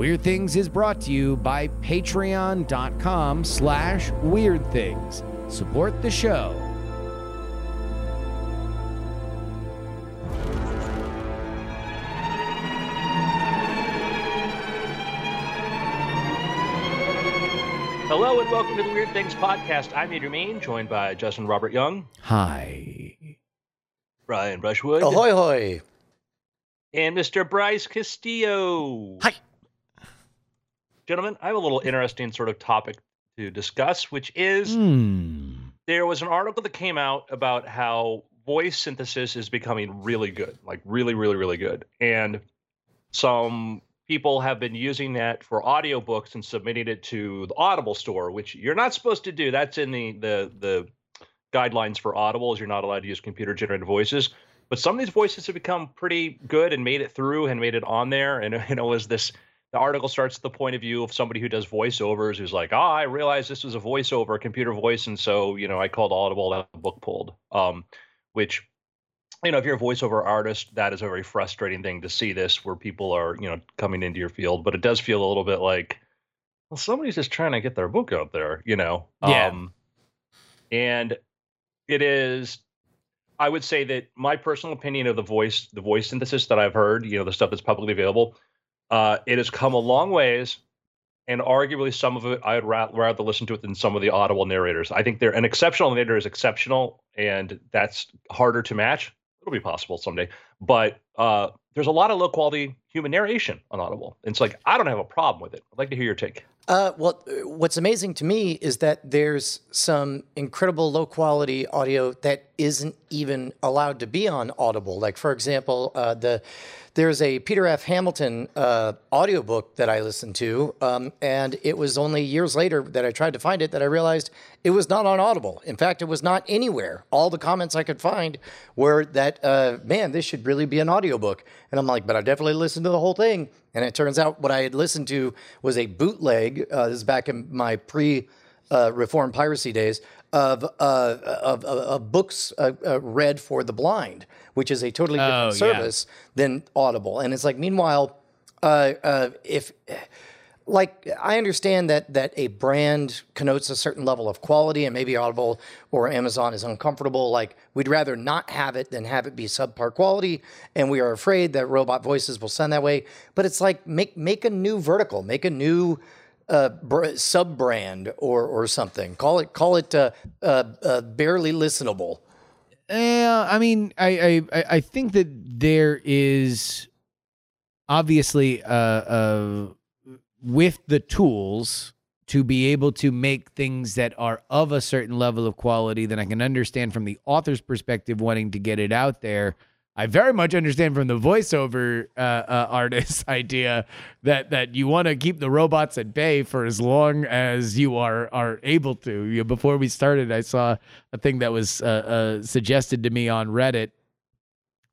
Weird Things is brought to you by patreon.com slash weird things. Support the show. Hello and welcome to the Weird Things podcast. I'm Andrew Mayne, joined by Justin Robert Young, Hi. Brian Brushwood, Ahoy, hoy. and Mr. Bryce Castillo. Hi. Gentlemen, I have a little interesting sort of topic to discuss, which is Hmm. there was an article that came out about how voice synthesis is becoming really good, like really, really, really good. And some people have been using that for audiobooks and submitting it to the Audible store, which you're not supposed to do. That's in the the the guidelines for Audible, is you're not allowed to use computer generated voices. But some of these voices have become pretty good and made it through and made it on there. And you know, was this the article starts at the point of view of somebody who does voiceovers who's like, oh, I realized this was a voiceover, a computer voice, and so you know, I called Audible, that book pulled. Um, which you know, if you're a voiceover artist, that is a very frustrating thing to see this where people are, you know, coming into your field. But it does feel a little bit like, well, somebody's just trying to get their book out there, you know. Yeah. Um, and it is I would say that my personal opinion of the voice, the voice synthesis that I've heard, you know, the stuff that's publicly available, uh, it has come a long ways, and arguably some of it I'd ra- rather listen to it than some of the audible narrators. I think they're an exceptional narrator is exceptional, and that's harder to match. It'll be possible someday, but uh, there's a lot of low quality human narration on Audible. And it's like I don't have a problem with it. I'd like to hear your take. Uh, well, what's amazing to me is that there's some incredible low quality audio that isn't even allowed to be on Audible. Like, for example, uh, the there's a Peter F. Hamilton uh, audiobook that I listened to, um, and it was only years later that I tried to find it that I realized it was not on Audible. In fact, it was not anywhere. All the comments I could find were that, uh, man, this should really be an audiobook. And I'm like, but I definitely listened to the whole thing. And it turns out what I had listened to was a bootleg. Uh, this is back in my pre uh, reform piracy days of, uh, of, of, of books uh, uh, read for the blind, which is a totally different Oh, yeah. service than Audible. And it's like, meanwhile, uh, uh, if like I understand that that a brand connotes a certain level of quality, and maybe Audible or Amazon is uncomfortable. Like we'd rather not have it than have it be subpar quality, and we are afraid that robot voices will sound that way. But it's like make make a new vertical, make a new uh, sub brand or or something. Call it call it uh, uh, uh, barely listenable. Yeah, I mean, I, I I- think that there is obviously uh, uh, with the tools to be able to make things that are of a certain level of quality. Then I can understand from the author's perspective wanting to get it out there. I very much understand from the voiceover uh, uh, artist idea that that you want to keep the robots at bay for as long as you are are able to. You know, before we started, I saw a thing that was uh, uh, suggested to me on Reddit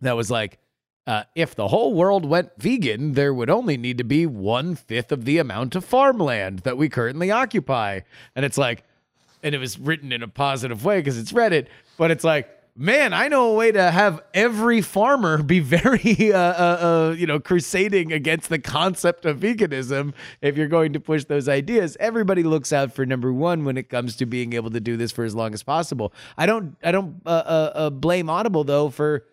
that was like, uh, if the whole world went vegan, there would only need to be one fifth of the amount of farmland that we currently occupy. And it's like, and it was written in a positive way because it's Reddit, but it's like, man, I know a way to have every farmer be very, uh, uh, uh, you know, crusading against the concept of veganism. If you're going to push those ideas, everybody looks out for number one when it comes to being able to do this for as long as possible. I don't, I don't uh, uh, blame Audible though for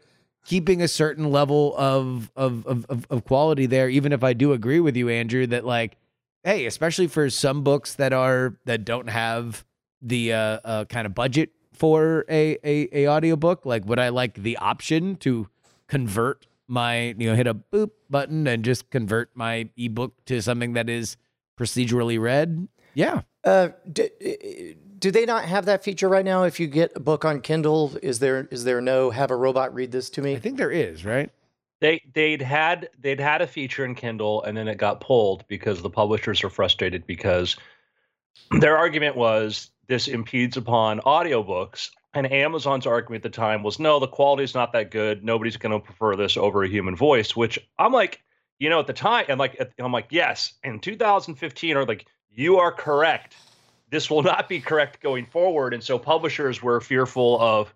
keeping a certain level of, of of of of quality there. Even if I do agree with you, Andrew, that like, hey, especially for some books that are that don't have the uh, uh kind of budget for a a a audiobook, like would I like the option to convert my you know hit a boop button and just convert my ebook to something that is procedurally read? Yeah. Uh, do, do they not have that feature right now? If you get a book on Kindle, is there is there no have a robot read this to me? I think there is, right? They they'd had they'd had a feature in Kindle and then it got pulled because the publishers are frustrated because their argument was this impedes upon audiobooks and Amazon's argument at the time was no the quality's not that good. Nobody's going to prefer this over a human voice which I'm like you know at the time and like I'm like yes in 2015 or like you are correct. This will not be correct going forward and so publishers were fearful of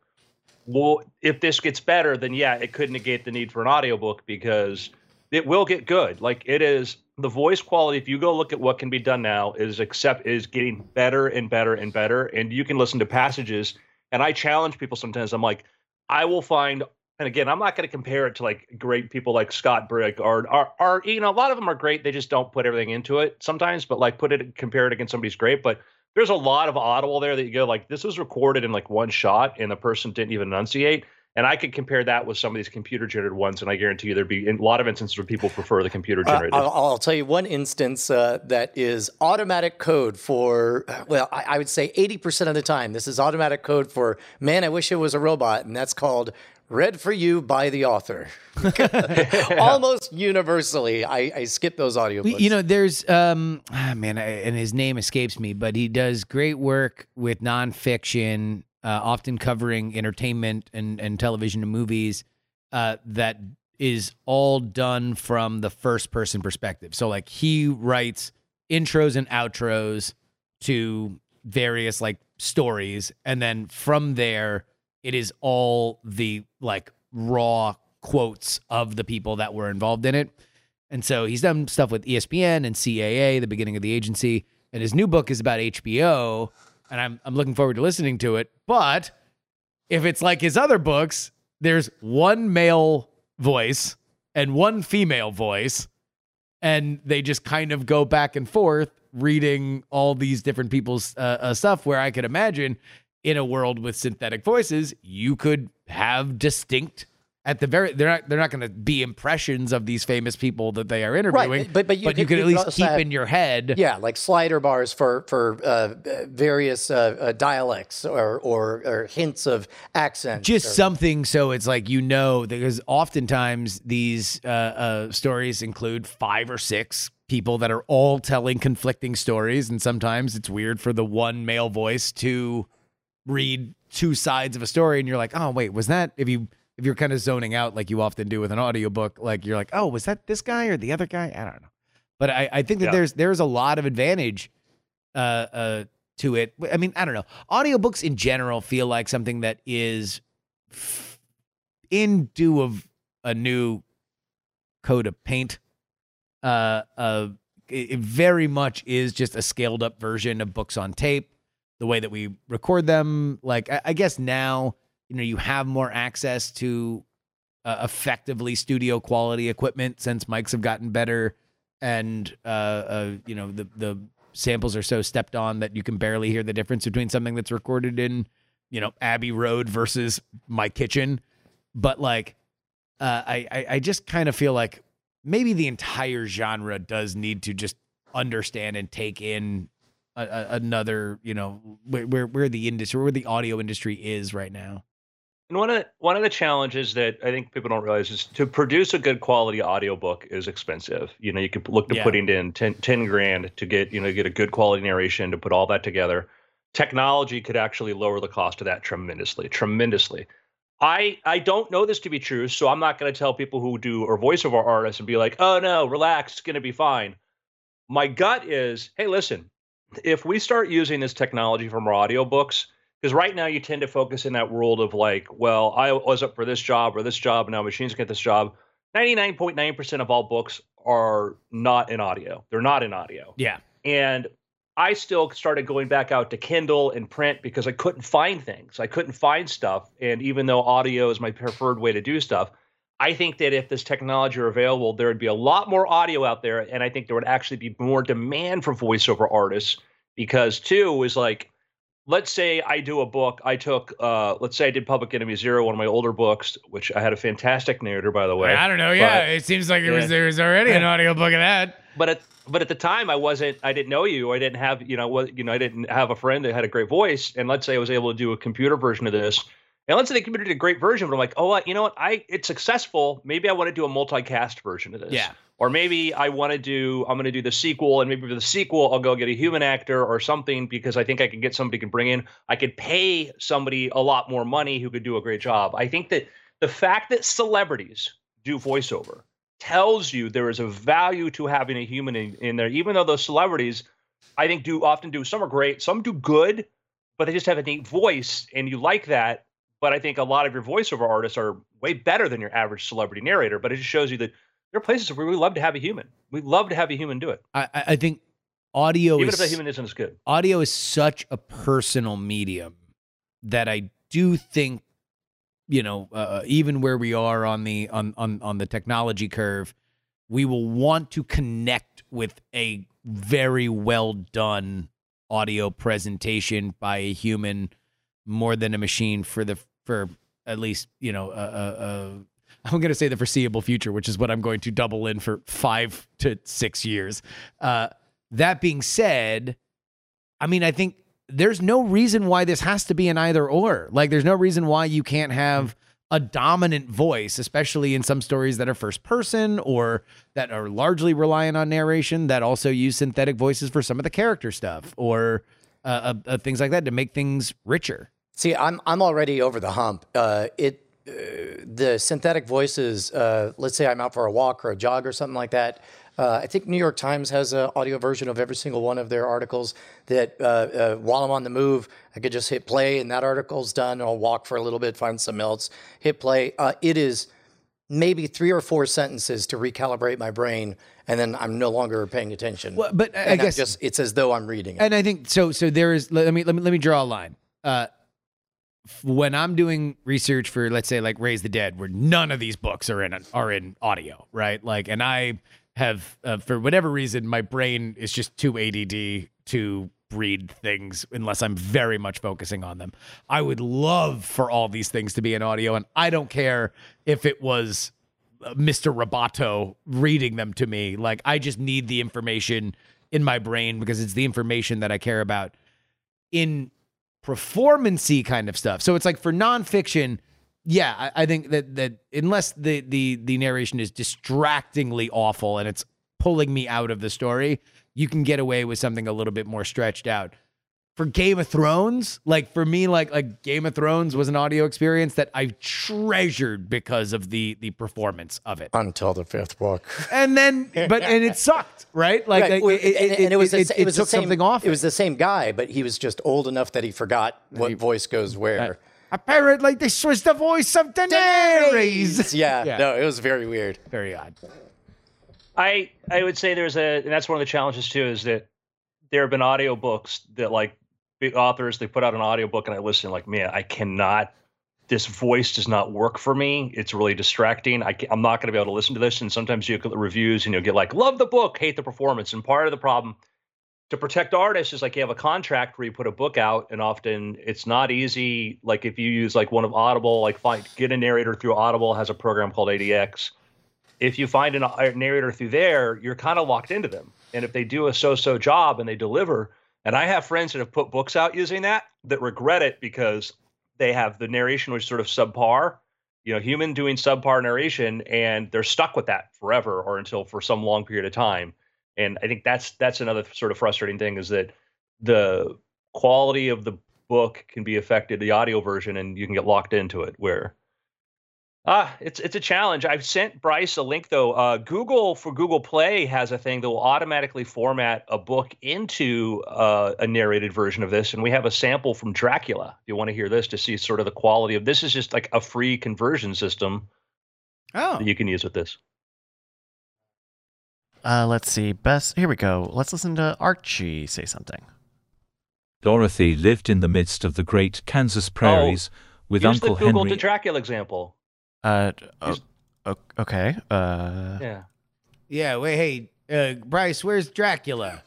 well, if this gets better, then yeah, it could negate the need for an audiobook because it will get good. Like it is the voice quality. If you go look at what can be done now, is accept is getting better and better and better. And you can listen to passages. And I challenge people sometimes. I'm like, I will find. And again, I'm not going to compare it to like great people like Scott Brick or, or, you know, a lot of them are great. They just don't put everything into it sometimes, but like put it, compare it against somebody's great. But there's a lot of audible there that you go like, this was recorded in like one shot and the person didn't even enunciate. And I could compare that with some of these computer generated ones, and I guarantee you there'd be a lot of instances where people prefer the computer generated. Uh, I'll, I'll, tell you one instance uh, that is automatic code for, well, I, I would say 80% of the time, this is automatic code for, man, I wish it was a robot, and that's called read for you by the author. Almost universally, I, I, skip those audiobooks. You know, there's, um, oh man, I, and his name escapes me, but he does great work with nonfiction uh, often covering entertainment and, and television and movies uh, that is all done from the first person perspective. So, like, he writes intros and outros to various like stories. And then from there, it is all the like raw quotes of the people that were involved in it. And so he's done stuff with ESPN and CAA, the beginning of the agency. And his new book is about HBO and I'm I'm looking forward to listening to it. But if it's like his other books, there's one male voice and one female voice, and they just kind of go back and forth reading all these different people's uh, uh, stuff. Where I could imagine in a world with synthetic voices, you could have distinct at the very they're not they're not going to be impressions of these famous people that they are interviewing right, but but you, but you, you could at least keep have, in your head yeah like slider bars for for uh, various uh, uh, dialects or, or, or hints of accent just or, something so it's like you know because oftentimes these uh, uh, stories include five or six people that are all telling conflicting stories and sometimes it's weird for the one male voice to read two sides of a story and you're like oh wait was that if you if you're kind of zoning out like you often do with an audiobook, like you're like, oh, was that this guy or the other guy? I don't know. But I, I think that yeah. there's there's a lot of advantage uh, uh, to it. I mean, I don't know. Audiobooks in general feel like something that is in due of a new coat of paint. Uh, uh, it, very much is just a scaled up version of books on tape. The way that we record them, like I, I guess now you know you have more access to uh, effectively studio quality equipment since mics have gotten better and uh, uh, you know the the samples are so stepped on that you can barely hear the difference between something that's recorded in you know Abbey Road versus my kitchen. But like uh, I, I just kind of feel like maybe the entire genre does need to just understand and take in a, a, another you know where, where where the industry where the audio industry is right now and one of the, one of the challenges that I think people don't realize is to produce a good quality audiobook is expensive. You know, you could look to yeah. putting in 10, 10 grand to get, you know, get a good quality narration to put all that together. Technology could actually lower the cost of that tremendously, tremendously. I I don't know this to be true, so I'm not going to tell people who do or voiceover artists and be like, "Oh no, relax, it's going to be fine." My gut is, "Hey, listen, if we start using this technology from our audiobooks, because right now you tend to focus in that world of like, well, I was up for this job or this job, and now machines get this job. 99.9% of all books are not in audio. They're not in audio. Yeah. And I still started going back out to Kindle and print because I couldn't find things. I couldn't find stuff. And even though audio is my preferred way to do stuff, I think that if this technology were available, there would be a lot more audio out there. And I think there would actually be more demand for voiceover artists because, two, is like, let's say I do a book. I took, uh, let's say I did Public Enemy Zero, one of my older books, which I had a fantastic narrator, by the way. I don't know. Yeah, but, it seems like it was there was already an audio book of that. But at but at the time, I wasn't. I didn't know you. I didn't have you know what you know. I didn't have a friend that had a great voice. And let's say I was able to do a computer version of this. And let's say they committed a great version, but I'm like, oh, what? You know what? I it's successful. Maybe I want to do a multicast version of this. Yeah. Or maybe I want to do, I'm going to do the sequel, and maybe for the sequel, I'll go get a human actor or something because I think I can get somebody can bring in. I could pay somebody a lot more money who could do a great job. I think that the fact that celebrities do voiceover tells you there is a value to having a human in, in there, even though those celebrities, I think, do often do some are great, some do good, but they just have a neat voice, and you like that. But I think a lot of your voiceover artists are way better than your average celebrity narrator. But it just shows you that there are places where we love to have a human. We love to have a human do it, I, I think audio is even is if that human isn't as good. audio is such a personal medium that I do think, you know, uh, even where we are on the on on on the technology curve, we will want to connect with a very well done audio presentation by a human more than a machine for the for at least you know I'm going to say the foreseeable future, which is what I'm going to double in for five to six years. Uh, that being said, I mean, I think there's no reason why this has to be an either or. Like, there's no reason why you can't have a dominant voice, especially in some stories that are first person or that are largely reliant on narration that also use synthetic voices for some of the character stuff or uh, uh, uh, things like that to make things richer. See, I'm I'm already over the hump. Uh, it uh, the synthetic voices. Uh, let's say I'm out for a walk or a jog or something like that. Uh, I think New York Times has an audio version of every single one of their articles. That uh, uh, while I'm on the move, I could just hit play and that article's done. I'll walk for a little bit, find something else, hit play. Uh, it is maybe three or four sentences to recalibrate my brain, and then I'm no longer paying attention. Well, but I- I guess- just it's as though I'm reading it. And I think so. So there is. Let me let me let me draw a line. Uh, when I'm doing research for, let's say, like Raise the Dead, where none of these books are in are in audio, right? Like, and I have, uh, for whatever reason, my brain is just too ADD to read things unless I'm very much focusing on them. I would love for all these things to be in audio, and I don't care if it was uh, Mr. Roboto reading them to me. Like I just need the information in my brain because it's the information that I care about in performancy kind of stuff. So it's like for nonfiction, yeah, I, I think that that unless the the the narration is distractingly awful and it's pulling me out of the story, you can get away with something a little bit more stretched out. For Game of Thrones, like for me, like like Game of Thrones was an audio experience that I treasured because of the the performance of it. Until the fifth book. And then, but and it sucked, right? Like Right, it, well, it, and, it, and it was the it, sa- it it was took same, something off. It was the same guy, but he was just old enough that he forgot what voice goes where. Apparently, this was the voice of Daenerys. Yeah, Yeah. no, it was very weird. Very odd. I I would say there's a, and that's one of the challenges too, is that there have been audiobooks that like big authors they put out an audiobook and I listen like, man, I cannot. This voice does not work for me. It's really distracting. I am not going to be able to listen to this. And sometimes you get the reviews and you'll get like, love the book, hate the performance. And part of the problem to protect artists is like you have a contract where you put a book out, and often it's not easy. Like if you use like one of Audible, like find get a narrator through Audible has a program called ACX if you find a narrator through there, you're kind of locked into them. And if they do a so-so job and they deliver, and I have friends that have put books out using that that regret it because they have the narration was sort of subpar, you know, human doing subpar narration, and they're stuck with that forever or until for some long period of time. And I think that's that's another sort of frustrating thing is that the quality of the book can be affected, the audio version, and you can get locked into it where Ah, it's it's a challenge. I've sent Bryce a link though. Uh, Google for Google Play has a thing that will automatically format a book into uh, a narrated version of this, and we have a sample from Dracula. If you want to hear this to see sort of the quality of this, is just like a free conversion system Oh, that you can use with this. Uh, let's see. Best. Here we go. Let's listen to Archie say something. Dorothy lived in the midst of the great Kansas prairies with Use Uncle the Google Henry. to Dracula example. Uh, o- Here's- o- okay. Uh, Yeah. yeah. Wait, hey, uh, Bryce, where's Dracula?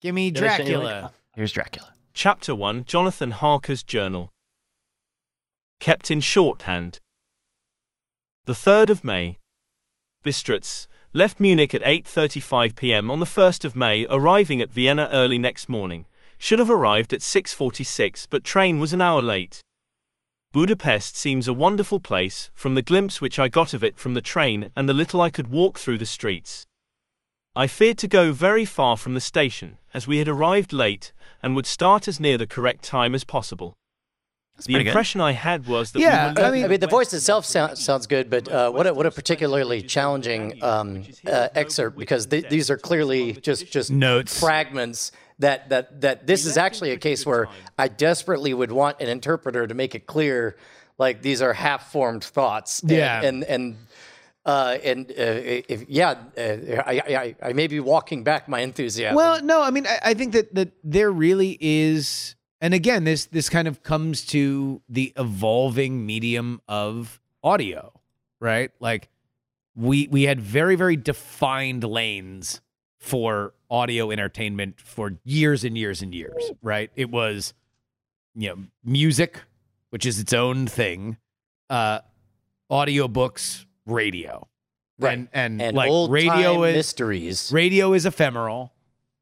Give me Did I send you a link? Dracula. here's Dracula. Chapter 1 Jonathan Harker's Journal. Kept in shorthand. The 3rd of May. Bistritz left Munich at 8:35 p.m. on the 1st of May, arriving at Vienna early next morning. Should have arrived at 6:46, but train was an hour late. Budapest seems a wonderful place, from the glimpse which I got of it from the train and the little I could walk through the streets. I feared to go very far from the station, as we had arrived late and would start as near the correct time as possible. That's The pretty good. impression I had was that Yeah, we were I mean- I mean, the voice itself sound, sounds good, but uh, what a, what a particularly challenging um, uh, excerpt because th- these are clearly just just Notes. fragments. That that that this is actually a case where I desperately would want an interpreter to make it clear, like these are half-formed thoughts. And, Yeah. and and Uh, and uh, if yeah, uh, I, I I may be walking back my enthusiasm. Well, no, I mean, I, I think that that there really is, and again, this this kind of comes to the evolving medium of audio, right? Like we we had very very defined lanes for audio entertainment for years and years and years, right? It was you know music, which is its own thing, uh, audiobooks, radio, Right. and and, and like old radio is mysteries. radio is ephemeral.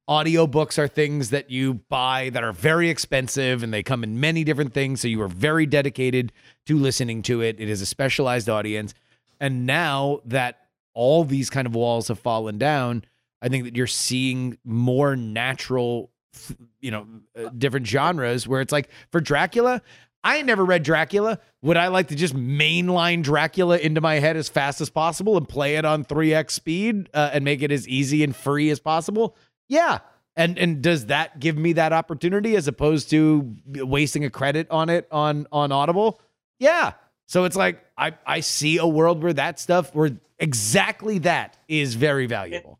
Audiobooks are things that you buy that are very expensive and they come in many different things. So you are very dedicated to listening to it. It is a specialized audience. And now that all these kind of walls have fallen down, I think that you're seeing more natural, you know, uh, different genres where it's like for Dracula, I never read Dracula. Would I like to just mainline Dracula into my head as fast as possible and play it on 3x speed uh, and make it as easy and free as possible? Yeah. And and does that give me that opportunity as opposed to wasting a credit on it on on Audible? Yeah. So it's like I I see a world where that stuff where exactly that is very valuable.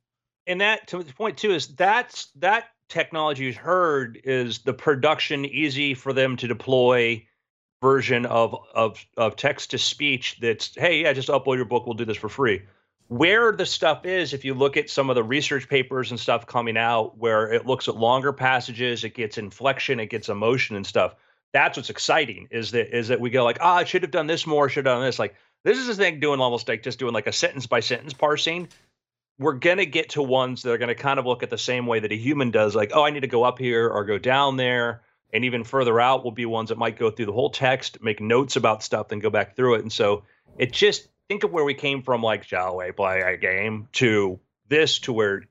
And that to the point too is that's that technology you heard is the production easy for them to deploy version of of of text to speech that's hey yeah just upload your book we'll do this for free. Where the stuff is if you look at some of the research papers and stuff coming out where it looks at longer passages it gets inflection it gets emotion and stuff that's what's exciting is that is that we go like ah i should have done this more should have done this. Like this is the thing doing almost like just doing like a sentence by sentence parsing we're going to get to ones that are going to kind of look at the same way that a human does like oh i need to go up here or go down there and even further out will be ones that might go through the whole text make notes about stuff then go back through it and so it just think of where we came from like shall we play a game to this to where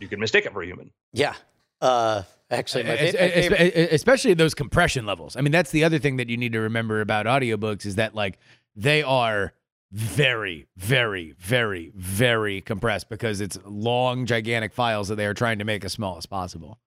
you can mistake it for a human Yeah. Uh, actually, my, Es- fa- my es- favorite- especially those compression levels. I mean, that's the other thing that you need to remember about audiobooks is that like they are very, very, very, very compressed because it's long, gigantic files that they are trying to make as small as possible.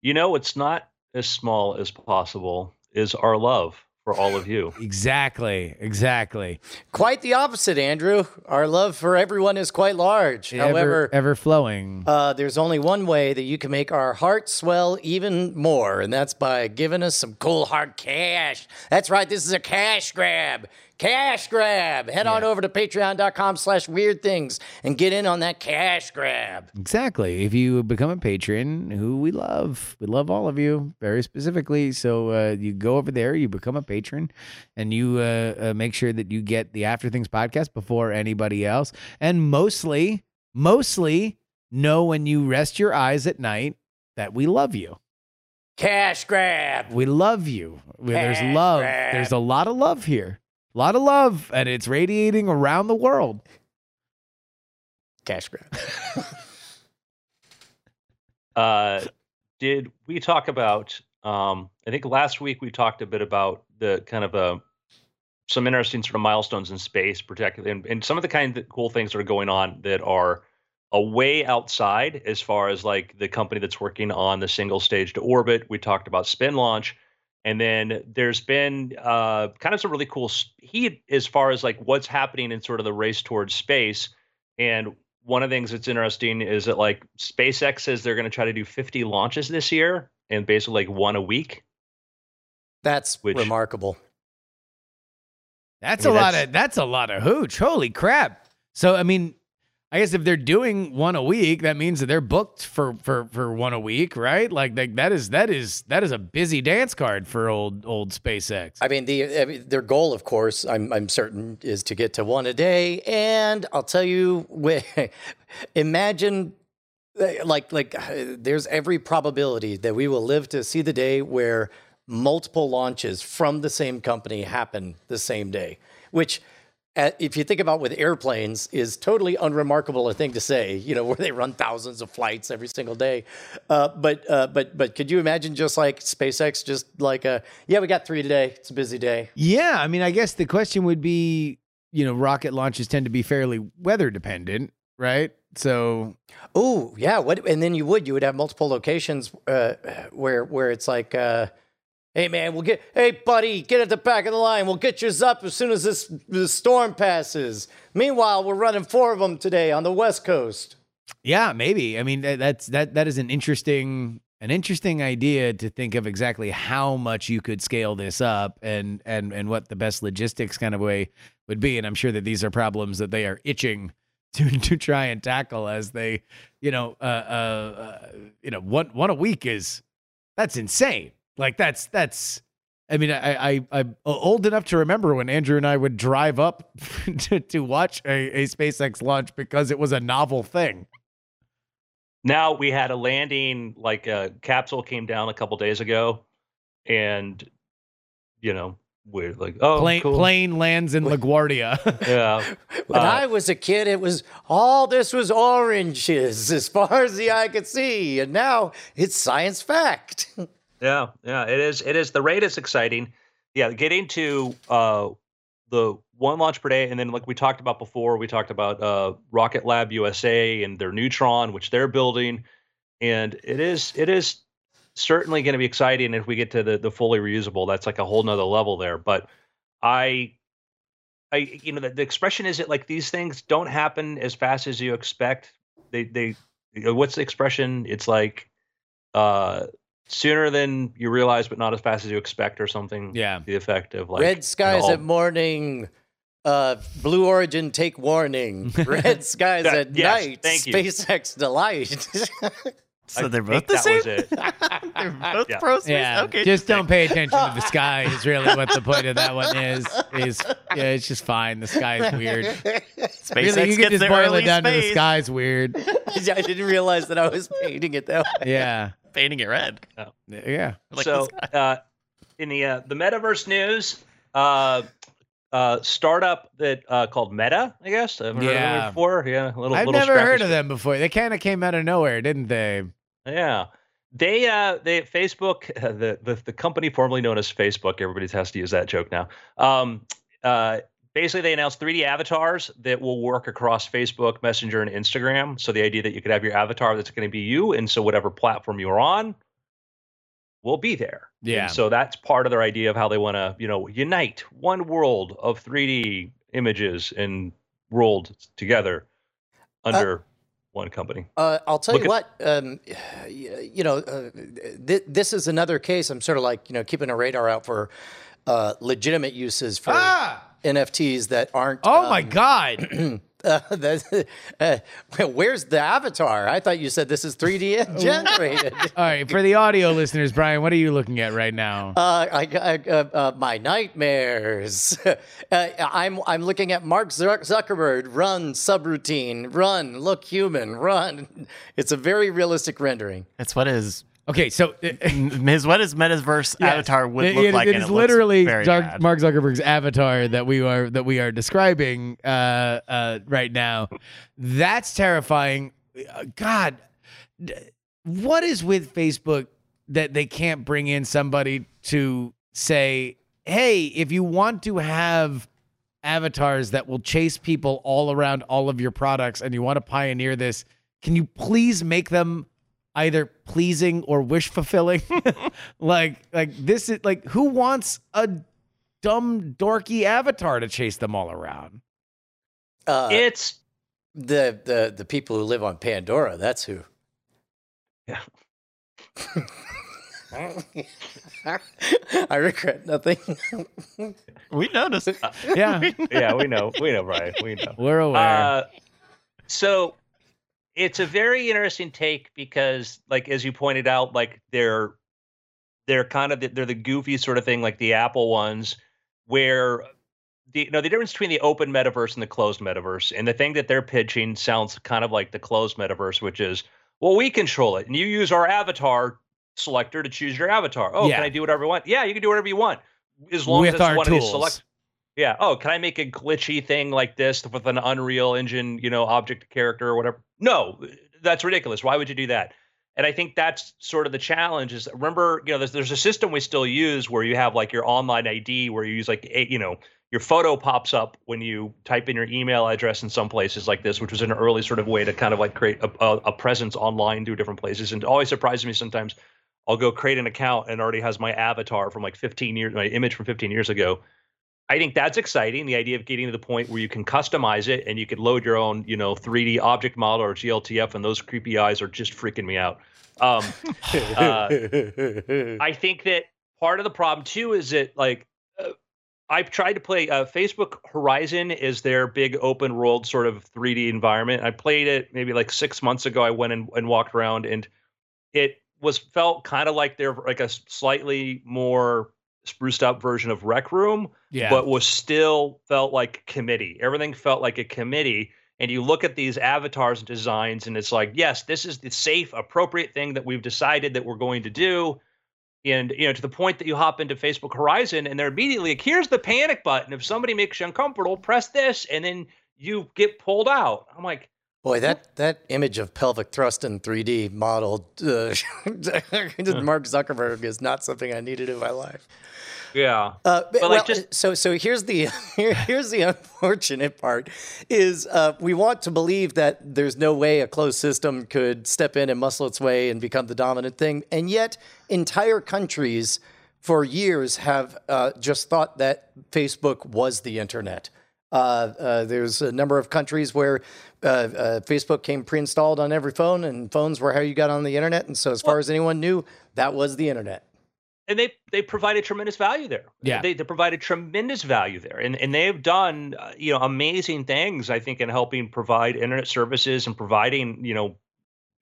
you know it's not as small as possible is our love for all of you Exactly, exactly. quite the opposite, Andrew. Our love for everyone is quite large. However, ever, ever flowing. Uh, there's only one way that you can make our heart swell even more, and that's by giving us some cool hard cash. That's right, this is a cash grab. Cash grab. Head on over to patreon.com slash weird things and get in on that cash grab. Exactly. If you become a patron, who we love, we love all of you very specifically. So uh, you go over there, you become a patron, and you uh, uh, make sure that you get the After Things podcast before anybody else. And mostly, mostly know when you rest your eyes at night that we love you. Cash grab. We love you. Where there's love. grab. There's a lot of love here. A lot of love, and it's radiating around the world. Cash grab. uh, did we talk about um, i think last week we talked a bit about the kind of uh, some interesting sort of milestones in space particularly and, and some of the kind of cool things that are going on that are a way outside as far as like the company that's working on the single stage to orbit we talked about SpinLaunch and then there's been uh, kind of some really cool s- heat as far as like what's happening in sort of the race towards space and one of the things that's interesting is that like SpaceX says they're going to try to do 50 launches this year and basically like one a week. That's Which- remarkable. That's I mean, a lot of that's a lot of hooch. Holy crap! So I mean, I guess if they're doing one a week, that means that they're booked for for for one a week, right? Like like that is that is that is a busy dance card for old old SpaceX. I mean, the I mean, their goal, of course, I'm I'm certain, is to get to one a day. And I'll tell you, imagine, uh, like like there's every probability that we will live to see the day where multiple launches from the same company happen the same day, which. If you think about with airplanes, is totally unremarkable a thing to say. You know, where they run thousands of flights every single day. Uh, but uh, but but could you imagine just like SpaceX, just like a yeah, we got three today. It's a busy day. yeah, I mean, I guess the question would be, you know, rocket launches tend to be fairly weather dependent, right? So Oh yeah, what? And then you would you would have multiple locations uh, where where it's like uh, Hey man, we'll get. Hey buddy, get at the back of the line. We'll get yours up as soon as this the storm passes. Meanwhile, we're running four of them today on the West Coast. Yeah, maybe. I mean, that, that's that that is an interesting an interesting idea to think of exactly how much you could scale this up and and and what the best logistics kind of way would be. And I'm sure that these are problems that they are itching to to try and tackle as they, you know, uh, uh, uh you know, one one a week is that's insane. Like that's that's. I mean, I, I I'm old enough to remember when Andrew and I would drive up to, to watch a, a SpaceX launch because it was a novel thing. Now we had a landing, like a capsule came down a couple days ago, and you know we're like, oh, plane cool. plane lands in LaGuardia. yeah. When Uh, I was a kid, it was all this was oranges as far as the eye could see, and now it's science fact. Yeah, yeah, it is. It is. The rate is exciting. Yeah, getting to uh, the one launch per day, and then like we talked about before, we talked about uh, Rocket Lab USA and their Neutron, which they're building, and it is it is certainly going to be exciting if we get to the the fully reusable. That's like a whole nother level there. But I, I you know the, the expression is it like these things don't happen as fast as you expect. They they what's the expression? It's like uh sooner than you realize, but not as fast as you expect, or something. Yeah. the effect of like Red skies all- at morning. Uh, Blue Origin, take warning. Red skies That- at yes, night. thank you. SpaceX delight. So I they're both think the same. they're both Yeah. pro space. yeah, Okay. just don't pay attention to the sky. Is really what the point of that one is. Is yeah, it's just fine. The sky is weird. SpaceX really, you can just boil it down to the space. sky's weird. I didn't realize that I was painting it that way. Yeah, Painting it red. yeah. Like so the uh, in the uh, the metaverse news, uh, uh, startup that uh, called Meta, I guess. I've heard of Yeah. them before. Yeah, a little. I've little never heard of them before. They kind of came out of nowhere, didn't they? Yeah. They uh they Facebook the, the the company formerly known as Facebook everybody has to use that joke now. Um uh basically they announced 3D avatars that will work across Facebook, Messenger and Instagram. So the idea that you could have your avatar that's going to be you and so whatever platform you're on will be there. And Yeah. so that's part of their idea of how they want to, you know, unite one world of 3D images and world together under one company. Uh, I'll tell Look you at- what, um, y- you know, uh, th- this is another case. I'm sort of like, you know, keeping a radar out for uh, legitimate uses for Ah! NFTs that aren't. Oh my um, god! Uh, that, uh, where's the avatar? I thought you said this is 3D generated. All right, for the audio listeners, Brian, what are you looking at right now? Uh, I, I, uh, uh, my nightmares. uh, I'm I'm looking at Mark Zuckerberg. Run subroutine. Run. Look human. Run. It's a very realistic rendering. It's what his Okay, so his what his metaverse Yes. avatar would It- look it- like. It is it literally Dark- Mark Zuckerberg's avatar that we are that we are describing uh, uh, right now. That's terrifying. Uh, God, what is with Facebook that they can't bring in somebody to say, "Hey, if you want to have." avatars that will chase people all around all of your products and you want to pioneer this can you please make them either pleasing or wish fulfilling like like this is like who wants a dumb dorky avatar to chase them all around Uh, it's the the the people who live on Pandora. That's who. Yeah. I regret nothing. We noticed. yeah yeah, we know. We know, Brian. We know. we're aware Uh, so it's a very interesting take because, like, as you pointed out, like they're they're kind of the, they're the goofy sort of thing, like the Apple ones, where the you know the difference between the open metaverse and the closed metaverse, and the thing that they're pitching sounds kind of like the closed metaverse, which is well, we control it, and you use our avatar selector to choose your avatar. Oh, Yeah. can I do whatever I want? Yeah, you can do whatever you want, as long with as it's one of these select. Yeah. Oh, can I make a glitchy thing like this with an Unreal Engine, you know, object character or whatever? No, that's ridiculous. Why would you do that? And I think that's sort of the challenge. Is remember, you know, there's there's a system we still use where you have like your online ID, where you use like a, you know your photo pops up when you type in your email address in some places like this, which was an early sort of way to kind of like create a, a, a presence online through different places. And it always surprises me sometimes. I'll go create an account and already has my avatar from like 15 years, my image from 15 years ago. I think that's exciting. The idea of getting to the point where you can customize it and you could load your own, you know, 3D object model or GLTF, and those creepy eyes are just freaking me out. Um, uh, I think that part of the problem too is that like uh, I've tried to play uh, Facebook Horizon is their big open world sort of 3D environment. I played it maybe like six months ago. I went and, and walked around and it was felt kind of like they're like a slightly more spruced up version of Rec Room, Yeah. but was still felt like a committee. Everything felt like a committee. And you look at these avatars and designs, and it's like, yes, this is the safe, appropriate thing that we've decided that we're going to do. And you know, to the point that you hop into Facebook Horizon, and they're immediately like, here's the panic button. If somebody makes you uncomfortable, press this, and then you get pulled out. I'm like, Boy, that, that image of pelvic thrust in 3D modeled uh, Mark Zuckerberg is not something I needed in my life. yeah. Uh, but, But, like, just- so so here's the here- here's the unfortunate part is uh, we want to believe that there's no way a closed system could step in and muscle its way and become the dominant thing, and yet entire countries for years have uh, just thought that Facebook was the internet. Uh, uh, there's a number of countries where uh, uh, Facebook came pre-installed on every phone, and phones were how you got on the internet. And so, as far as anyone knew, that was the internet. and they they provided tremendous value there. Yeah. they, they provided tremendous value there, and and they have done uh, you know amazing things. I think in helping provide internet services and providing you know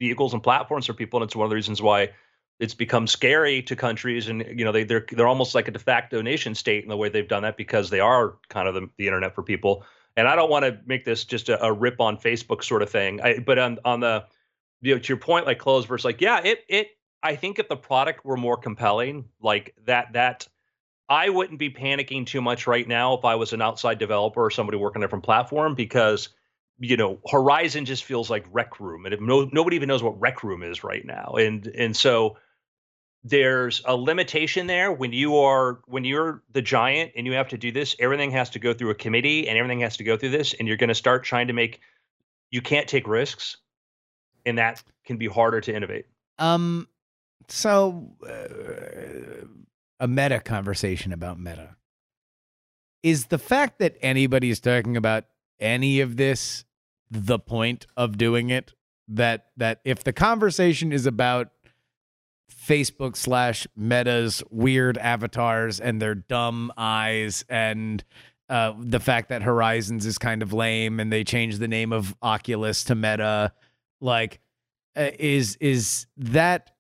vehicles and platforms for people. And it's one of the reasons why it's become scary to countries, and you know they they're they're almost like a de facto nation state in the way they've done that because they are kind of the, the internet for people. And I don't want to make this just a, a rip on Facebook sort of thing, I, but on on the you know to your point, like close versus like yeah, it it I think if the product were more compelling, like that, that I wouldn't be panicking too much right now if I was an outside developer or somebody working on a different platform because you know Horizon just feels like Rec Room, and if no, nobody even knows what Rec Room is right now, and and so there's a limitation there. When you are when you're the giant and you have to do this everything has to go through a committee and everything has to go through this and you're going to start trying to make you can't take risks and that can be harder to innovate. Um, so uh, a meta conversation about meta. Is the fact that anybody is talking about any of this the point of doing it. That that if the conversation is about Facebook slash Meta's weird avatars and their dumb eyes and uh, the fact that Horizons is kind of lame and they changed the name of Oculus to Meta, like uh, is is that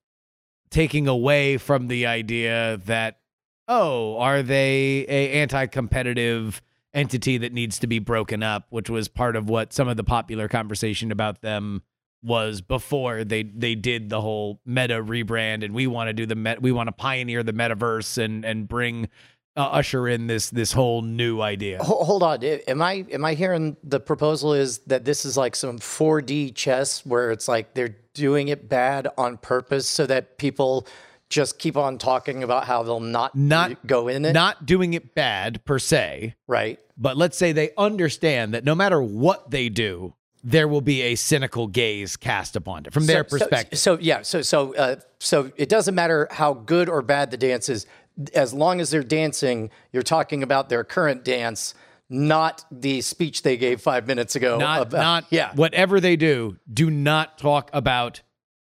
taking away from the idea that oh are they a anti-competitive entity that needs to be broken up which was part of what some of the popular conversation about them was before they they did the whole meta rebrand and we want to do the met we want to pioneer the metaverse and and bring uh, usher in this this whole new idea. Hold on, am I am I hearing the proposal is that this is like some 4D chess where it's like they're doing it bad on purpose so that people just keep on talking about how they'll not Not- go in it, not doing it bad per se. Right? but let's say they understand that no matter what they do there will be a cynical gaze cast upon it from their So- so- perspective So, yeah, so so uh, so it doesn't matter how good or bad the dance is, as long as they're dancing. You're talking about their current dance, not the speech they gave five minutes ago. not about, not yeah. whatever they do do not talk about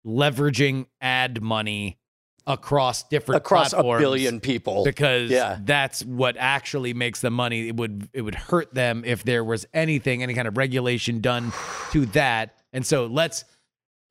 leveraging ad money across different across a billion people. because Yeah. that's what actually makes the money it would it would hurt them if there was anything any kind of regulation done to that and so let's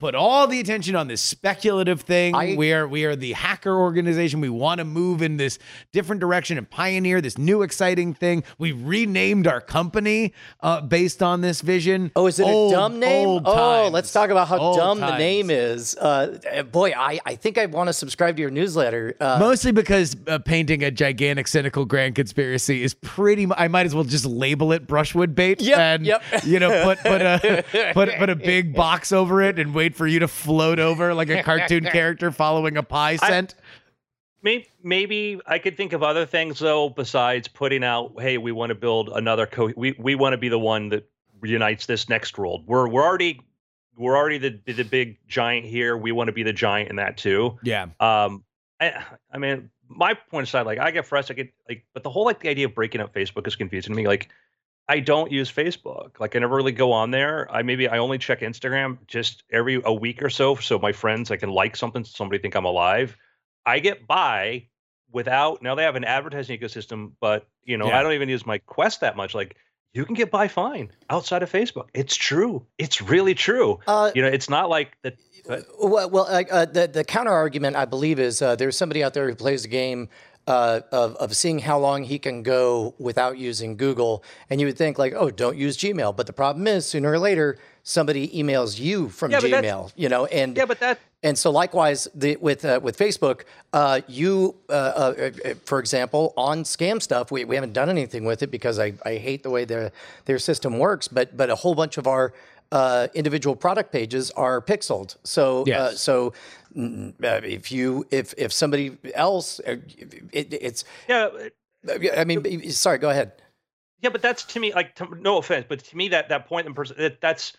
put all the attention on this speculative thing I- we are we are the hacker organization we want to move in this different direction and pioneer this new exciting thing we renamed our company uh, based on this vision Oh, is it Old, a dumb name? Oh, times. let's talk about how Old dumb the name is. Uh, boy, I, I think I want to subscribe to your newsletter. Uh, Mostly because uh, painting a gigantic, cynical grand conspiracy is pretty. I might as well just label it brushwood bait Yep, and yep. you know put put a put put a big box over it and wait for you to float over like a cartoon character following a pie scent. Maybe, maybe I could think of other things though besides putting out, hey, we want to build another co. We we want to be the one that unites this next world. We're we're already we're already the the big giant here. We want to be the giant in that too. Yeah. Um, I, I mean, my point aside, like I get frustrated, like, but the whole like the idea of breaking up Facebook is confusing to me. Like, I don't use Facebook. Like, I never really go on there. I maybe I only check Instagram just every a week or so, so my friends I can like something, so somebody think I'm alive. I get by without now they have an advertising ecosystem, but you know Yeah. I don't even use my Quest that much. Like, you can get by fine outside of Facebook. It's true. It's really true. Uh, You know, it's not like the. but- Well, well uh, the the counter argument I believe is uh, there's somebody out there who plays a game uh, of of seeing how long he can go without using Google, and you would think like, oh, don't use Gmail. But the problem is, sooner or later, somebody emails you from Yeah, Gmail. You know, and Yeah, but that and so likewise the, with uh, with Facebook, uh, you uh, uh, uh, for example on scam stuff, we, we haven't done anything with it because I, I hate the way their their system works. But but a whole bunch of our uh, individual product pages are pixeled. So uh, so mm, uh, if you if if somebody else, uh, it, it's yeah. I mean sorry, go ahead. Yeah, but that's to me like to, no offense, but to me that that point in person that, that's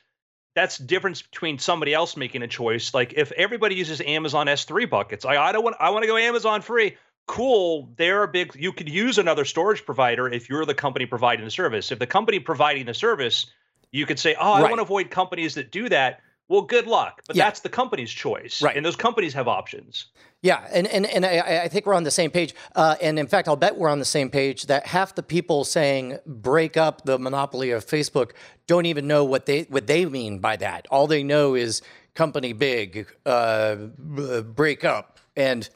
that's difference between somebody else making a choice. Like if everybody uses Amazon S3 buckets, I I don't want I want to go Amazon free. Cool, they're a big. You could use another storage provider if you're the company providing the service. If the company providing the service, you could say, oh, I Right. want to avoid companies that do that. Well, good luck, but Yeah. that's the company's choice, Right. And those companies have options. Yeah, and and, and I, I think we're on the same page. Uh, and in fact, I'll bet we're on the same page that half the people saying break up the monopoly of Facebook don't even know what they what they mean by that. All they know is company big, uh, break up, and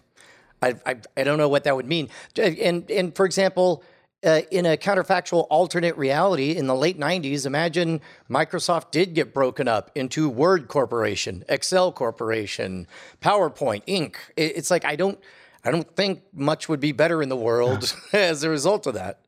I, I I don't know what that would mean. And and for example. Uh, in a counterfactual alternate reality in the late 90s imagine microsoft did get broken up into word corporation excel corporation powerpoint inc. It's like i don't i don't think much would be better in the world as a result of that.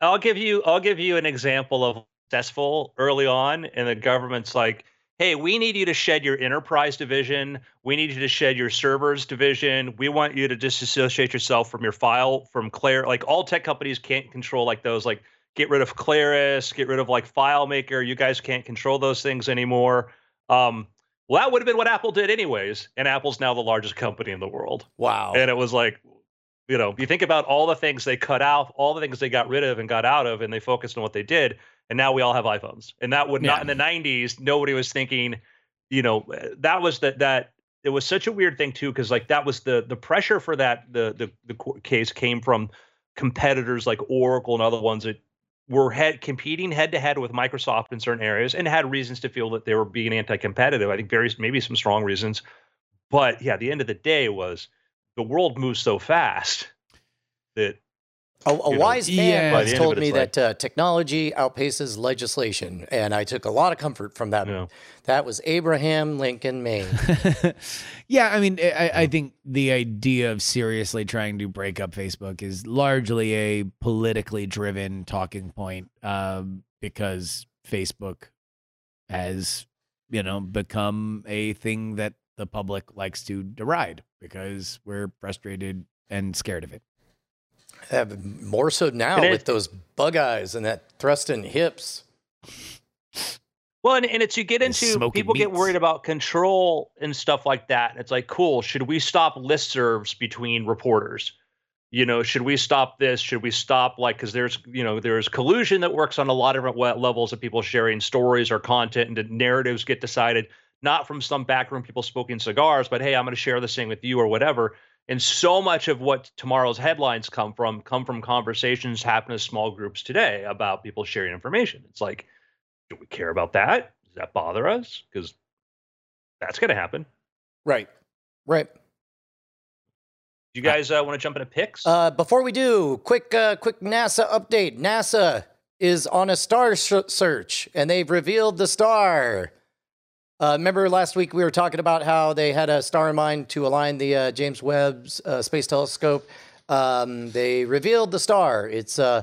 I'll give you I'll give you an example of successful early on, and the government's like, "Hey, we need you to shed your enterprise division. We need you to shed your servers division. We want you to disassociate yourself from your file from Claire. Like all tech companies can't control like those. Like get rid of Claris, get rid of like FileMaker. You guys can't control those things anymore." Um, well, that would have been what Apple did anyways, and Apple's now the largest company in the world. wow And it was like, you know, you think about all the things they cut out, all the things they got rid of and got out of, and they focused on what they did. And now we all have iPhones. And that would not in the 90s, nobody was thinking, you know, uh, that was that that it was such a weird thing too, because like that was the the pressure for that the the the case came from competitors like Oracle and other ones that were head competing head to head with Microsoft in certain areas and had reasons to feel that they were being anti-competitive. I think various maybe some strong reasons. But yeah, the end of the day was the world moves so fast that a, a you know, wise man yeah. Once the told me it's like- that uh, technology outpaces legislation and i took a lot of comfort from that Yeah. that was abraham lincoln maine yeah, I mean, I, I think the idea of seriously trying to break up Facebook is largely a politically driven talking point um, because Facebook has, you know, become a thing that the public likes to deride because we're frustrated and scared of it. Uh, more so now And with those bug eyes and that thrusting hips well, and, and it's you get into smoking people get worried about control and stuff like that. And it's like, cool, should we stop listservs between reporters? You know, should we stop this? Should we stop like because there's you know there's collusion that works on a lot of different levels of people sharing stories or content, and the narratives get decided not from some backroom people smoking cigars, but hey, I'm going to share this thing with you or whatever. And so much of what tomorrow's headlines come from come from conversations happen in small groups today about people sharing information. It's like, do we care about that? Does that bother us? Because that's going to happen. right right Do you guys uh, want to jump into picks? Uh, before we do, quick, uh, quick NASA update. NASA is on a star sh- search, and they've revealed the star. Uh, remember last week we were talking about how they had a star in mind to align the uh, James Webb's uh, Space Telescope. Um, they revealed the star. It's uh,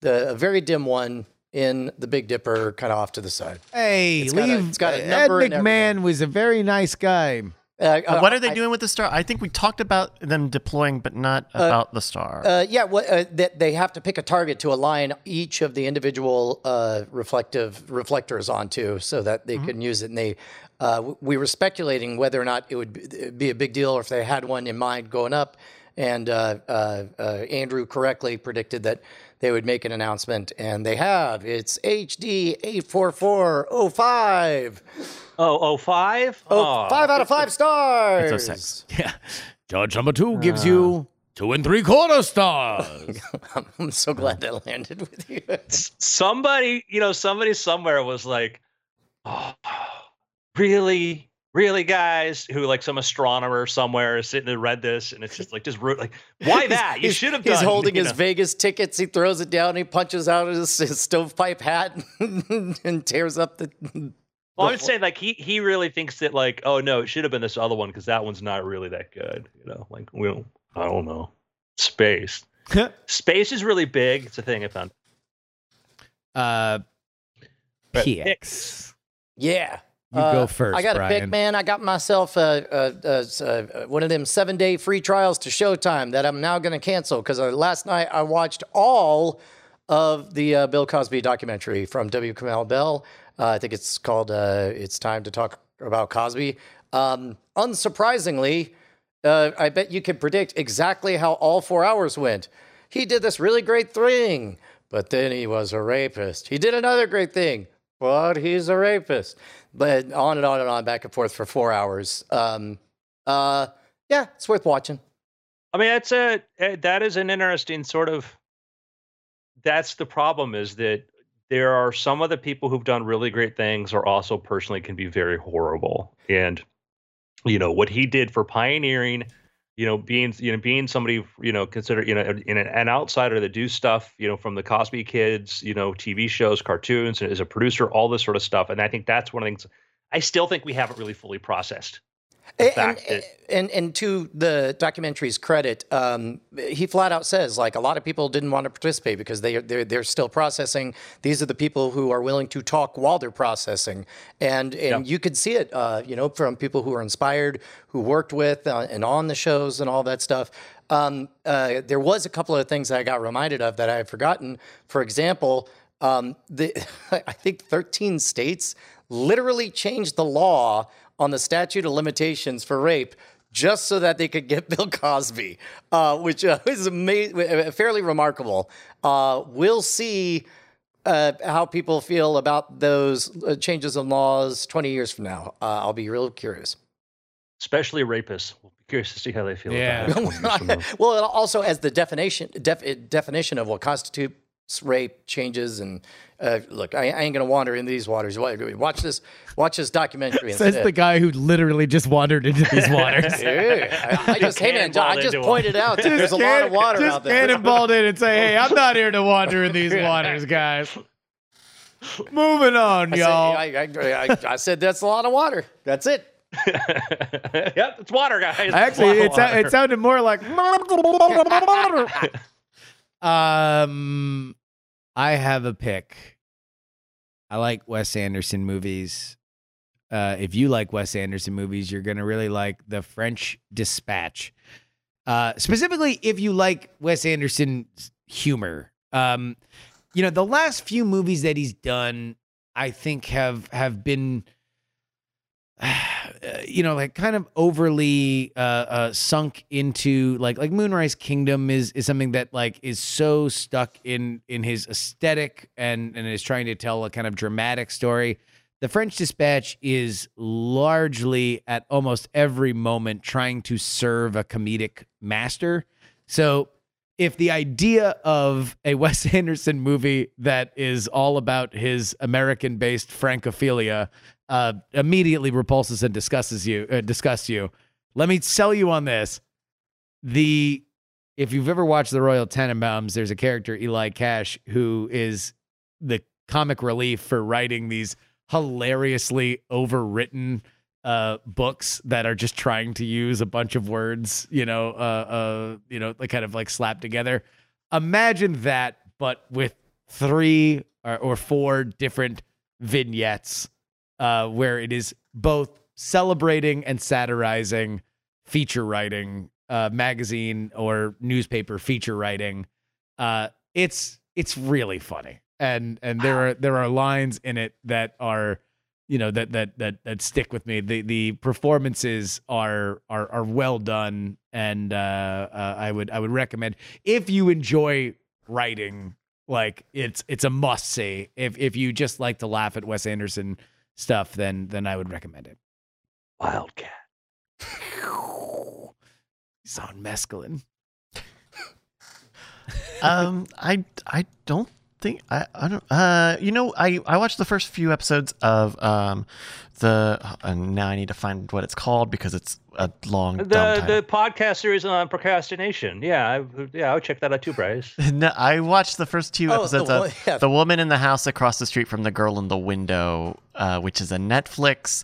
the, a very dim one in the Big Dipper, kind of off to the side. Hey, It's got a- leave. it's got a Ed number and McMahon was a very nice guy. Uh, Uh, what are they I- doing with the star? I think we talked about them deploying, but not about the star. Uh, yeah, what, uh, that they have to pick a target to align each of the individual uh, reflective reflectors onto, so that they can use it. And they, uh, we were speculating whether or not it would be- be a big deal, or if they had one in mind going up. And uh, uh, uh, Andrew correctly predicted that they would make an announcement, and they have. It's HD eight four four oh five. Oh, oh five? Oh, five out of five stars. It's 06. Yeah. Judge number two uh. gives you two and three quarter stars. I'm so glad that landed with you. somebody, you know, somebody somewhere was like, oh, really, really, guys, who like some astronomer somewhere is sitting and read this, and it's just like, just root, like, why that? You should have He's done. holding you his know. Vegas tickets. He throws it down. He punches out his, his stovepipe hat and tears up the. Well, I'm saying like he he really thinks that like, oh no, it should have been this other one because that one's not really that good. You know, like we don't, I don't know, space. Space is really big. It's a thing I found. uh, But PX. Yeah. You Uh, go first, I got a pick, man. I got myself uh, s- uh, one of them seven day free trials to Showtime that I'm now going to cancel because uh, last night I watched all of the uh, Bill Cosby documentary from W. Kamau Bell. Uh, I think it's called uh, "It's Time to Talk About Cosby." Um, unsurprisingly, uh, I bet you can predict exactly how all four hours went. He did this really great thing, but then he was a rapist. He did another great thing, but he's a rapist. But on and on and on, back and forth for four hours. Um, uh, yeah, it's worth watching. I mean, that's a eh, that is an interesting sort of. That's the problem is that there are some of the people who've done really great things are also personally can be very horrible, and you know what he did for pioneering, you know, being you know being somebody you know considered you know an, an outsider that do stuff you know from the Cosby Kids, you know, TV shows, cartoons, and as a producer, all this sort of stuff, and I think that's one of the things. I still think we haven't really fully processed. And, fact and, and and to the documentary's credit, um, he flat out says like a lot of people didn't want to participate because they they're they're still processing. These are the people who are willing to talk while they're processing, and and you could see it, uh, you know, from people who are inspired, who worked with uh, and on the shows and all that stuff. Um, uh, there was a couple of things that I got reminded of that I had forgotten. For example, um, the I think 13 states literally changed the law on the statute of limitations for rape just so that they could get Bill Cosby, uh, which uh, is ama- fairly remarkable. Uh, we'll see uh, how people feel about those uh, changes in laws 20 years from now. Uh, I'll be real curious. Especially rapists. We'll be curious to see how they feel Yeah. about it. 20 years from now. well, it also as the definition def, definition of what constitutes rape changes and uh, look, I, I ain't gonna wander in these waters. Wa- Watch this, watch this documentary. Says instead. the guy who literally just wandered into these waters. Yeah, I, I just, hey man, I just into 'em. pointed out that there's a lot of water just out there. cannonballed in and say, "Hey, I'm not here to wander in these waters, guys." Moving on, I y'all. I, I, I, I said that's a lot of water. That's it. yep, it's water, guys. It's Actually, it, water. sou- it sounded more like. Um, I have a pick. I like Wes Anderson movies. Uh, if you like Wes Anderson movies, you're gonna really like The French Dispatch. Uh, specifically, if you like Wes Anderson's humor. Um, you know, the last few movies that he's done, I think have have been you know, like kind of overly uh, uh, sunk into like like Moonrise Kingdom is is something that like is so stuck in in his aesthetic and and is trying to tell a kind of dramatic story. The French Dispatch is largely at almost every moment trying to serve a comedic master. So if the idea of a Wes Anderson movie that is all about his American based francophilia uh, immediately repulses and disgusts you, uh, disgusts you, let me sell you on this. The if you've ever watched the Royal Tenenbaums, there's a character Eli Cash who is the comic relief for writing these hilariously overwritten uh, books that are just trying to use a bunch of words, you know, uh, uh, you know, like kind of like slapped together. Imagine that, but with three or, or four different vignettes, uh, where it is both celebrating and satirizing feature writing, uh, magazine or newspaper feature writing. Uh, it's it's really funny, and and there are there are lines in it that are you know that that that that stick with me. The the performances are are are well done, and uh, uh, I would I would recommend if you enjoy writing, like it's it's a must see. If if you just like to laugh at Wes Anderson stuff, then then I would recommend it. Wildcat. He's on mescaline. um, I I don't think I I don't uh you know I I watched the first few episodes of um the uh, now I need to find what it's called because it's a long dumb The title. the podcast series on procrastination. Yeah, I, yeah, I would check that out too, Bryce. no, I watched the first two Oh, episodes one- of yeah. The Woman in the House Across the Street from the Girl in the Window, uh, which is a Netflix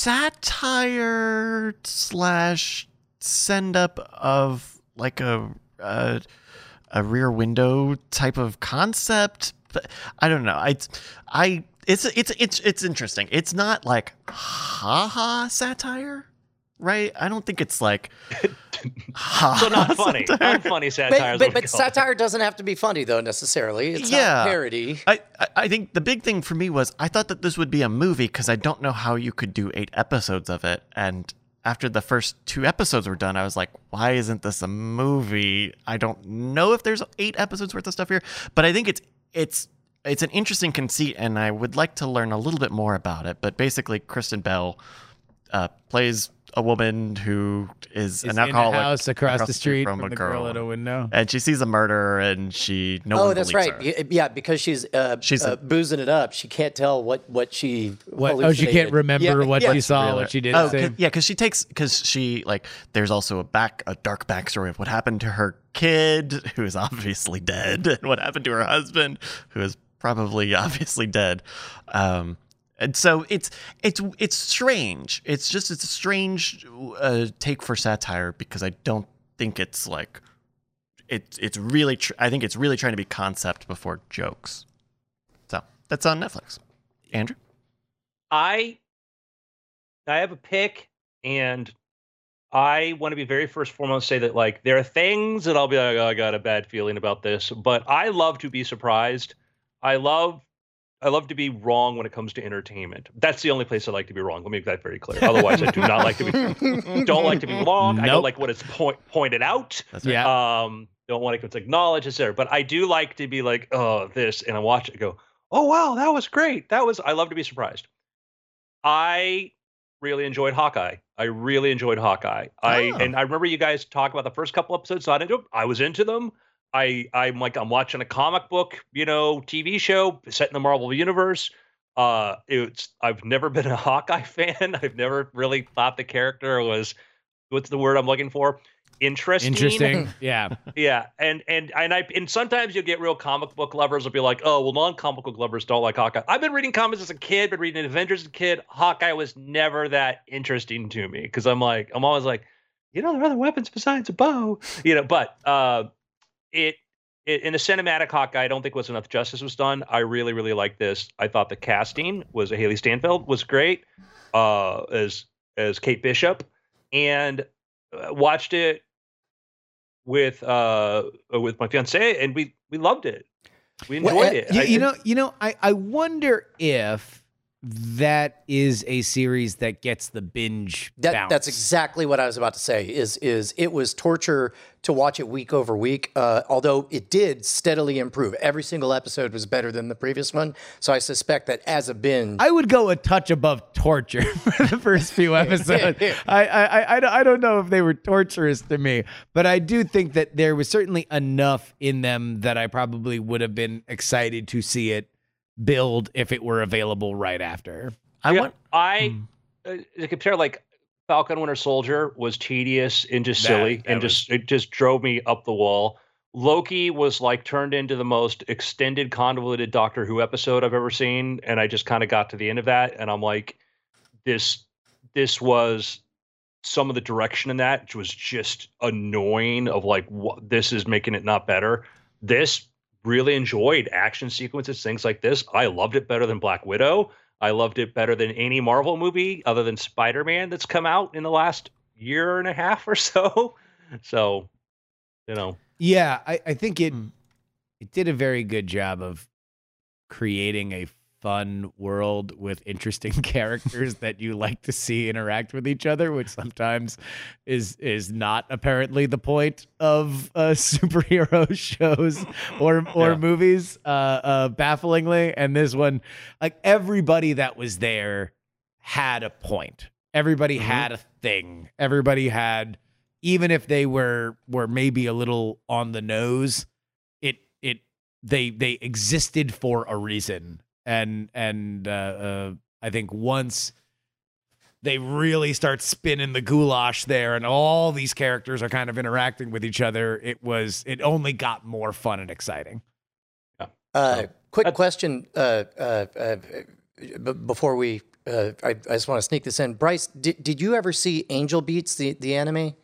satire slash send up of like a, a a rear window type of concept. But I don't know. I I it's it's it's it's interesting. It's not like ha ha satire, right? I don't think it's like ha So not funny. Not funny satire. But, but, but satire doesn't have to be funny though necessarily. It's Yeah. not parody. I, I- I think the big thing for me was I thought that this would be a movie because I don't know how you could do eight episodes of it. And after the first two episodes were done, I was like, why isn't this a movie? I don't know if there's eight episodes worth of stuff here, but I think it's it's it's an interesting conceit, and I would like to learn a little bit more about it. But basically, Kristen Bell uh, plays a woman who is Is an in a alcoholic house across, the street from, a the girl girl. at a window. and she sees a murder, and she no oh, one that's right. her. Yeah, because she's uh, She's uh, a- boosing it up. She can't tell what what she What? Oh, she can't remember Yeah, what yeah. she saw, Really? what she did. Oh, say. 'cause- yeah, because she takes because she like there's also a back a dark backstory of what happened to her kid who is obviously dead and what happened to her husband who is probably obviously dead. Um, and so it's it's it's strange. It's just it's a strange uh, take for satire because I don't think it's like it's it's really tr- I think it's really trying to be concept before jokes. So that's on Netflix. Andrew. I I have a pick, and I want to be very first foremost say that like there are things that I'll be like, oh, I got a bad feeling about this, but I love to be surprised. I love I love to be wrong when it comes to entertainment. That's the only place I like to be wrong. Let me make that very clear. Otherwise, I do not like to be don't like to be wrong. I don't like when it's point, pointed out. That's right. Yeah. Um, don't want it when it's acknowledged, etc. But I do like to be like, oh, this, and I watch it and go, oh wow, that was great. That was I love to be surprised. I really enjoyed Hawkeye. I really enjoyed Hawkeye. I Oh. and I remember you guys talk about the first couple episodes. So I didn't. I was into them. I I'm like I'm watching a comic book, you know, TV show set in the Marvel universe. Uh, it's I've never been a Hawkeye fan. I've never really thought the character was what's the word I'm looking for interesting. Interesting. yeah. Yeah, and and and I and sometimes you'll get real comic book lovers will be like, oh well, non-comic book lovers don't like Hawkeye. I've been reading comics as a kid, been reading Avengers as a kid. Hawkeye was never that interesting to me because I'm like, I'm always like, you know, there are other weapons besides a bow, you know. But uh, it, it in the cinematic Hawkeye, I don't think was enough justice was done. I really, really like this. I thought the casting was a Hailee Steinfeld was great uh, as as Kate Bishop, and uh, watched it with uh with my fiance and we we loved it we enjoyed Well, it You, I- you know, you know, I, I wonder if that is a series that gets the binge. That, that's exactly what I was about to say. Is is it was torture to watch it week over week. Uh, although it did steadily improve. Every single episode was better than the previous one. So I suspect that as a binge, I would go a touch above torture for the first few episodes. I, I, I, I don't know if they were torturous to me, but I do think that there was certainly enough in them that I probably would have been excited to see it build if it were available right after. I yeah, want i uh, to compare like falcon winter soldier was tedious and just That- silly that and was- just it just drove me up the wall. Loki was like turned into the most extended convoluted doctor who episode i've ever seen and i just kind of got to the end of that and i'm like this this was some of the direction in that which was just annoying of like what this is making it not better. This really enjoyed action sequences things like this. I loved it better than black widow. I loved it better than any Marvel movie other than Spider Man that's come out in the last year and a half or so. So, you know, Yeah, I, I think it it did a very good job of creating a fun world with interesting characters that you like to see interact with each other, which sometimes is is not apparently the point of uh, superhero shows or or Yeah. movies. Uh, uh, bafflingly, and this one, like everybody that was there had a point. Everybody Mhm. had a thing. Everybody had even if they were were maybe a little on the nose, it it they they existed for a reason. And and uh, uh, I think once they really start spinning the goulash there, and all these characters are kind of interacting with each other, it was it only got more fun and exciting. Uh, So, quick that's- question uh, uh, uh, b- before we. Uh, I, I just want to sneak this in. Bryce, did, did you ever see Angel Beats, the, the anime?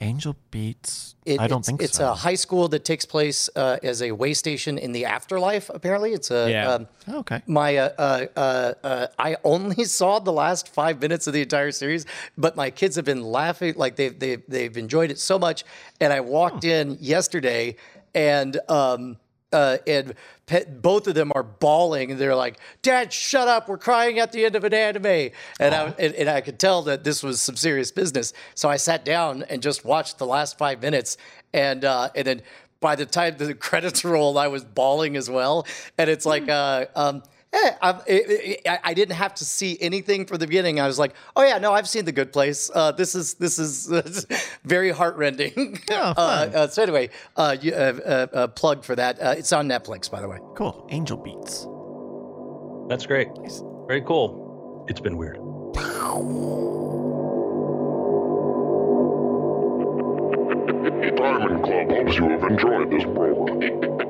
Angel Beats. It- I don't think it's so. a high school that takes place uh, as a way station in the afterlife. Apparently, it's a. Yeah. Um, Oh, okay. my uh, uh, uh, uh, I only saw the last five minutes of the entire series, but my kids have been laughing like they've they've they've enjoyed it so much. And I walked in yesterday, and um uh and pe- both of them are bawling, and they're like, "Dad, shut up! We're crying at the end of an anime." And I and, and I could tell that this was some serious business. So I sat down and just watched the last five minutes, and uh, and then by the time the credits rolled, I was bawling as well. And it's like, uh, um, eh, I've, it, it, I I didn't have to see anything from the beginning. I was like, oh yeah, no, I've seen The Good Place. Uh, this is this is very heartrending. Oh, uh, uh, so anyway, uh, you, uh, uh, uh, plug for that. Uh, it's on Netflix, by the way. Cool. Angel Beats. that's great. Very cool. It's been weird. Diamond Club hopes you have enjoyed this program.